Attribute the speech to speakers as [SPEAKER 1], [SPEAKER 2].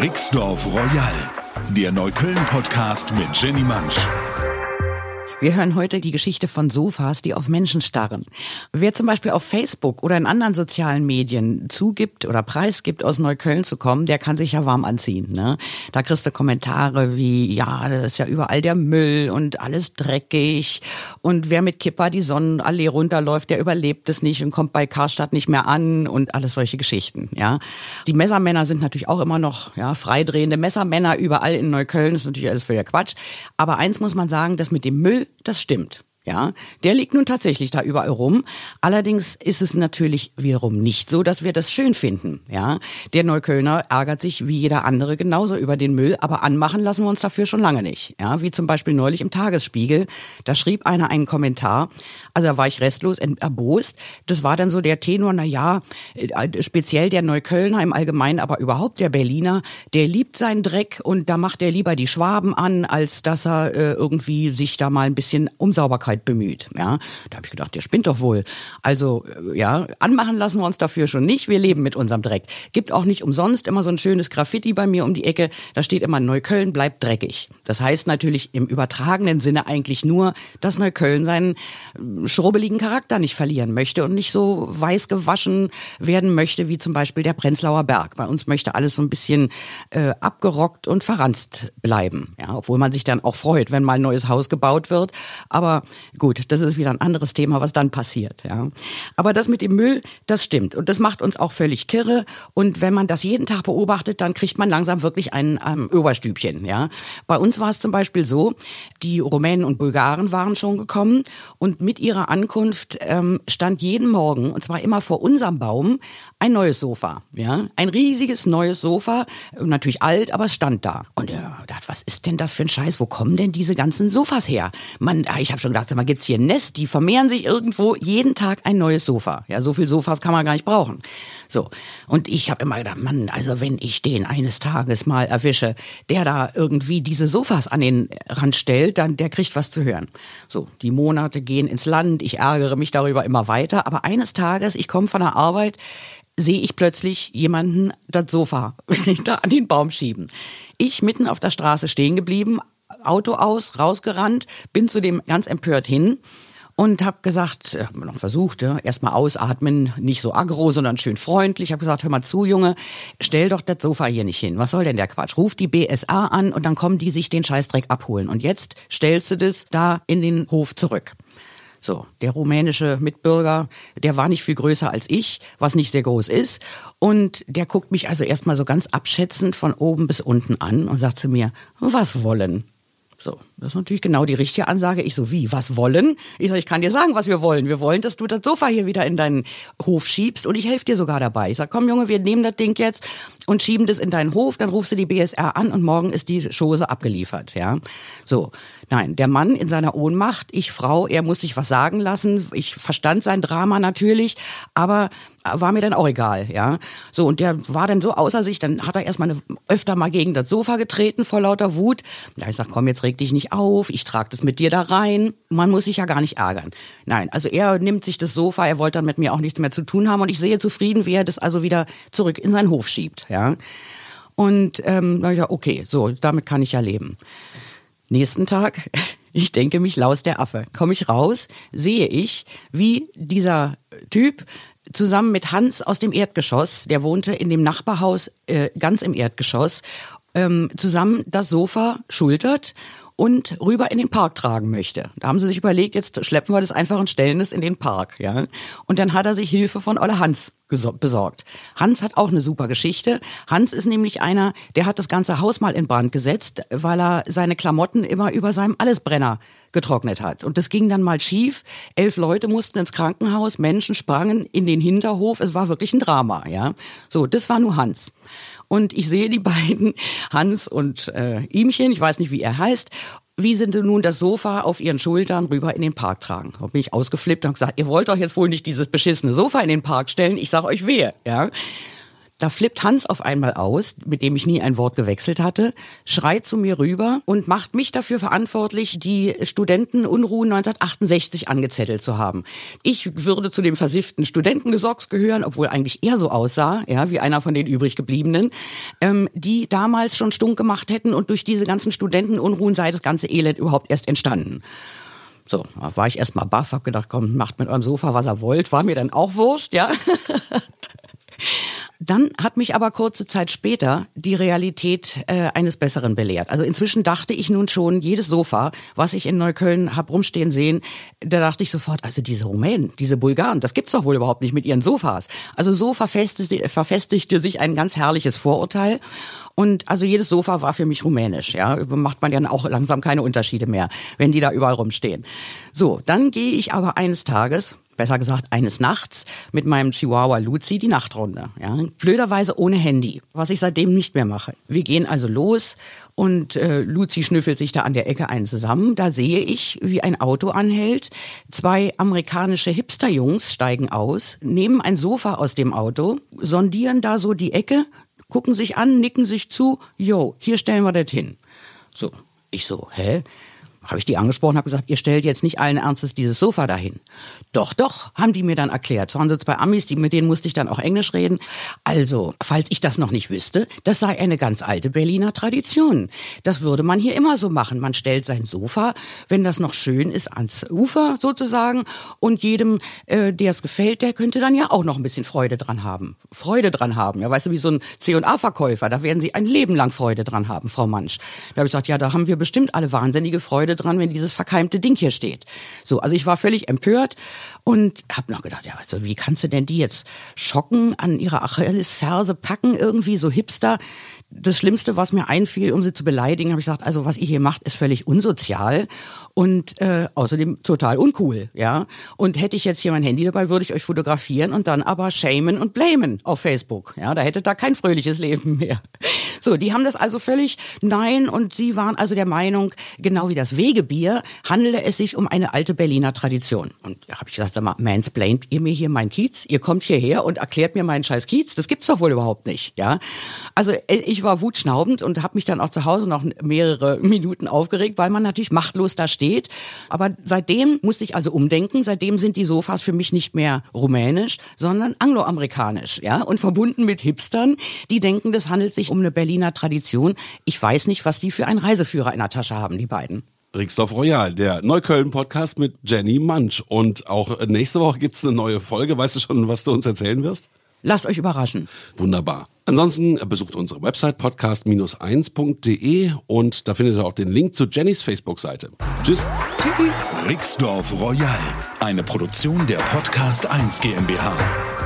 [SPEAKER 1] Rixdorf Royal, der Neukölln-Podcast mit Jenny Mansch.
[SPEAKER 2] Wir hören heute die Geschichte von Sofas, die auf Menschen starren. Wer zum Beispiel auf Facebook oder in anderen sozialen Medien zugibt oder preisgibt, aus Neukölln zu kommen, der kann sich ja warm anziehen. Ne? Da kriegst du Kommentare wie, ja, das ist ja überall der Müll und alles dreckig. Und wer mit Kipper die Sonnenallee runterläuft, der überlebt es nicht und kommt bei Karstadt nicht mehr an und alles solche Geschichten. Ja, Die Messermänner sind natürlich auch immer noch ja, freidrehende Messermänner überall in Neukölln. Das ist natürlich alles völliger Quatsch. Aber eins muss man sagen, das mit dem Müll, das stimmt. Ja, der liegt nun tatsächlich da überall rum. Allerdings ist es natürlich wiederum nicht so, dass wir das schön finden. Ja, der Neuköllner ärgert sich wie jeder andere genauso über den Müll, aber anmachen lassen wir uns dafür schon lange nicht. Ja, wie zum Beispiel neulich im Tagesspiegel. Da schrieb einer einen Kommentar. Also da war ich restlos erbost. Das war dann so der Tenor, na ja, äh, speziell der Neuköllner im Allgemeinen, aber überhaupt der Berliner, der liebt seinen Dreck und da macht er lieber die Schwaben an, als dass er äh, irgendwie sich da mal ein bisschen um Sauberkeit bemüht. Ja, da habe ich gedacht, der spinnt doch wohl. Also äh, ja, anmachen lassen wir uns dafür schon nicht. Wir leben mit unserem Dreck. Gibt auch nicht umsonst immer so ein schönes Graffiti bei mir um die Ecke. Da steht immer Neukölln bleibt dreckig. Das heißt natürlich im übertragenen Sinne eigentlich nur, dass Neukölln seinen schrubbeligen Charakter nicht verlieren möchte und nicht so weiß gewaschen werden möchte wie zum Beispiel der Prenzlauer Berg. Bei uns möchte alles so ein bisschen äh, abgerockt und verranzt bleiben. Ja, obwohl man sich dann auch freut, wenn mal ein neues Haus gebaut wird. Aber gut, das ist wieder ein anderes Thema, was dann passiert. Ja. Aber das mit dem Müll, das stimmt und das macht uns auch völlig kirre. Und wenn man das jeden Tag beobachtet, dann kriegt man langsam wirklich ein ähm, Oberstübchen. Ja. Bei uns war es zum Beispiel so, die Rumänen und Bulgaren waren schon gekommen und mit ihrer Ankunft ähm, stand jeden Morgen, und zwar immer vor unserem Baum, ein neues Sofa. Ja? Ein riesiges neues Sofa, natürlich alt, aber es stand da. Und er dachte, was ist denn das für ein Scheiß? Wo kommen denn diese ganzen Sofas her? Man, ich habe schon gedacht, sag mal, gibt's hier ein Nest? Die vermehren sich irgendwo jeden Tag ein neues Sofa. Ja, so viel Sofas kann man gar nicht brauchen. So. Und ich habe immer gedacht, Mann, also wenn ich den eines Tages mal erwische, der da irgendwie diese Sofas an den Rand stellt, dann der kriegt was zu hören. So, die Monate gehen ins Land, ich ärgere mich darüber immer weiter, aber eines Tages, ich komme von der Arbeit, sehe ich plötzlich jemanden das Sofa da an den Baum schieben. Ich mitten auf der Straße stehen geblieben, Auto aus, rausgerannt, bin zu dem ganz empört hin und habe gesagt, hab noch versucht, ja, erstmal ausatmen, nicht so aggro, sondern schön freundlich. Habe gesagt, hör mal zu, Junge, stell doch das Sofa hier nicht hin. Was soll denn der Quatsch? Ruf die BSA an und dann kommen die sich den Scheißdreck abholen. Und jetzt stellst du das da in den Hof zurück. So, der rumänische Mitbürger, der war nicht viel größer als ich, was nicht sehr groß ist. Und der guckt mich also erstmal so ganz abschätzend von oben bis unten an und sagt zu mir, was wollen? So, das ist natürlich genau die richtige Ansage. Ich so, wie, was wollen? Ich sage, ich kann dir sagen, was wir wollen. Wir wollen, dass du das Sofa hier wieder in deinen Hof schiebst und ich helfe dir sogar dabei. Ich sag, komm Junge, wir nehmen das Ding jetzt und schieben das in deinen Hof, dann rufst du die BSR an und morgen ist die Chose abgeliefert, ja. So. Nein, der Mann in seiner Ohnmacht, ich Frau, er muss sich was sagen lassen. Ich verstand sein Drama natürlich, aber war mir dann auch egal, ja. So, und der war dann so außer sich, dann hat er erstmal eine, öfter mal gegen das Sofa getreten vor lauter Wut. Ja, ich sag, komm, jetzt reg dich nicht auf, ich trage das mit dir da rein. Man muss sich ja gar nicht ärgern. Nein, also er nimmt sich das Sofa, er wollte dann mit mir auch nichts mehr zu tun haben und ich sehe zufrieden, wie er das also wieder zurück in seinen Hof schiebt, ja. Und ähm, ja, okay, so, damit kann ich ja leben. Nächsten Tag, ich denke mich laus der Affe. Komme ich raus, sehe ich, wie dieser Typ zusammen mit Hans aus dem Erdgeschoss, der wohnte in dem Nachbarhaus äh, ganz im Erdgeschoss, ähm, zusammen das Sofa schultert und rüber in den Park tragen möchte. Da haben sie sich überlegt, jetzt schleppen wir das einfach und stellen es in den Park, ja. Und dann hat er sich Hilfe von Olle Hans besorgt. Hans hat auch eine super Geschichte. Hans ist nämlich einer, der hat das ganze Haus mal in Brand gesetzt, weil er seine Klamotten immer über seinem Allesbrenner getrocknet hat. Und das ging dann mal schief. Elf Leute mussten ins Krankenhaus, Menschen sprangen in den Hinterhof. Es war wirklich ein Drama, ja. So, das war nur Hans. Und ich sehe die beiden, Hans und äh, Ihmchen, ich weiß nicht, wie er heißt, wie sie nun das Sofa auf ihren Schultern rüber in den Park tragen. Da bin ich ausgeflippt und gesagt, ihr wollt doch jetzt wohl nicht dieses beschissene Sofa in den Park stellen. Ich sage euch wehe, ja. Da flippt Hans auf einmal aus, mit dem ich nie ein Wort gewechselt hatte, schreit zu mir rüber und macht mich dafür verantwortlich, die Studentenunruhen 1968 angezettelt zu haben. Ich würde zu dem versifften Studentengesocks gehören, obwohl eigentlich er so aussah, ja, wie einer von den übrig gebliebenen, ähm, die damals schon stunk gemacht hätten und durch diese ganzen Studentenunruhen sei das ganze Elend überhaupt erst entstanden. So, da war ich erstmal baff, hab gedacht, komm, macht mit eurem Sofa, was ihr wollt, war mir dann auch wurscht, ja. Dann hat mich aber kurze Zeit später die Realität äh, eines Besseren belehrt. Also inzwischen dachte ich nun schon, jedes Sofa, was ich in Neukölln hab rumstehen sehen, da dachte ich sofort, also diese Rumänen, diese Bulgaren, das gibt's doch wohl überhaupt nicht mit ihren Sofas. Also so verfestigte, verfestigte sich ein ganz herrliches Vorurteil. Und also jedes Sofa war für mich rumänisch, ja. Macht man ja auch langsam keine Unterschiede mehr, wenn die da überall rumstehen. So, dann gehe ich aber eines Tages besser gesagt eines Nachts mit meinem Chihuahua Luzi die Nachtrunde. Ja. Blöderweise ohne Handy, was ich seitdem nicht mehr mache. Wir gehen also los und äh, Luzi schnüffelt sich da an der Ecke einen zusammen. Da sehe ich, wie ein Auto anhält. Zwei amerikanische Hipster-Jungs steigen aus, nehmen ein Sofa aus dem Auto, sondieren da so die Ecke, gucken sich an, nicken sich zu. Jo, hier stellen wir das hin. So, ich so, hä? Habe ich die angesprochen, habe gesagt, ihr stellt jetzt nicht allen Ernstes dieses Sofa dahin. Doch, doch, haben die mir dann erklärt. So waren sie zwei Amis, die, mit denen musste ich dann auch Englisch reden. Also, falls ich das noch nicht wüsste, das sei eine ganz alte Berliner Tradition. Das würde man hier immer so machen. Man stellt sein Sofa, wenn das noch schön ist, ans Ufer sozusagen. Und jedem, äh, der es gefällt, der könnte dann ja auch noch ein bisschen Freude dran haben. Freude dran haben. Ja, weißt du, wie so ein C&A-Verkäufer, da werden sie ein Leben lang Freude dran haben, Frau Mansch. Da habe ich gesagt, ja, da haben wir bestimmt alle wahnsinnige Freude dran, wenn dieses verkeimte Ding hier steht. So, also ich war völlig empört und habe noch gedacht, ja, also wie kannst du denn die jetzt schocken, an ihre Achillesferse packen, irgendwie so hipster? Das Schlimmste, was mir einfiel, um sie zu beleidigen, habe ich gesagt, also was ihr hier macht, ist völlig unsozial und äh, außerdem total uncool, ja. Und hätte ich jetzt hier mein Handy dabei, würde ich euch fotografieren und dann aber shamen und blamen auf Facebook, ja. Da hätte da kein fröhliches Leben mehr. So, die haben das also völlig nein und sie waren also der Meinung, genau wie das Wegebier, handele es sich um eine alte Berliner Tradition. Und da habe ich gesagt, sag mal, mansplaint ihr mir hier mein Kiez? Ihr kommt hierher und erklärt mir meinen scheiß Kiez? Das gibt's doch wohl überhaupt nicht, ja. Also äh, ich war wutschnaubend und habe mich dann auch zu Hause noch mehrere Minuten aufgeregt, weil man natürlich machtlos da steht steht. Aber seitdem musste ich also umdenken. Seitdem sind die Sofas für mich nicht mehr rumänisch, sondern angloamerikanisch, ja, und verbunden mit Hipstern, die denken, das handelt sich um eine Berliner Tradition. Ich weiß nicht, was die für einen Reiseführer in der Tasche haben, die beiden.
[SPEAKER 3] Rixdorf Royal, der Neukölln-Podcast mit Jenny Manch. Und auch nächste Woche gibt's eine neue Folge. Weißt du schon, was du uns erzählen wirst?
[SPEAKER 2] Lasst euch überraschen.
[SPEAKER 3] Wunderbar. Ansonsten besucht unsere Website podcast-1.de und da findet ihr auch den Link zu Jennys Facebook-Seite. Tschüss.
[SPEAKER 1] Tschüss. Rixdorf Royal, eine Produktion der Podcast 1 GmbH.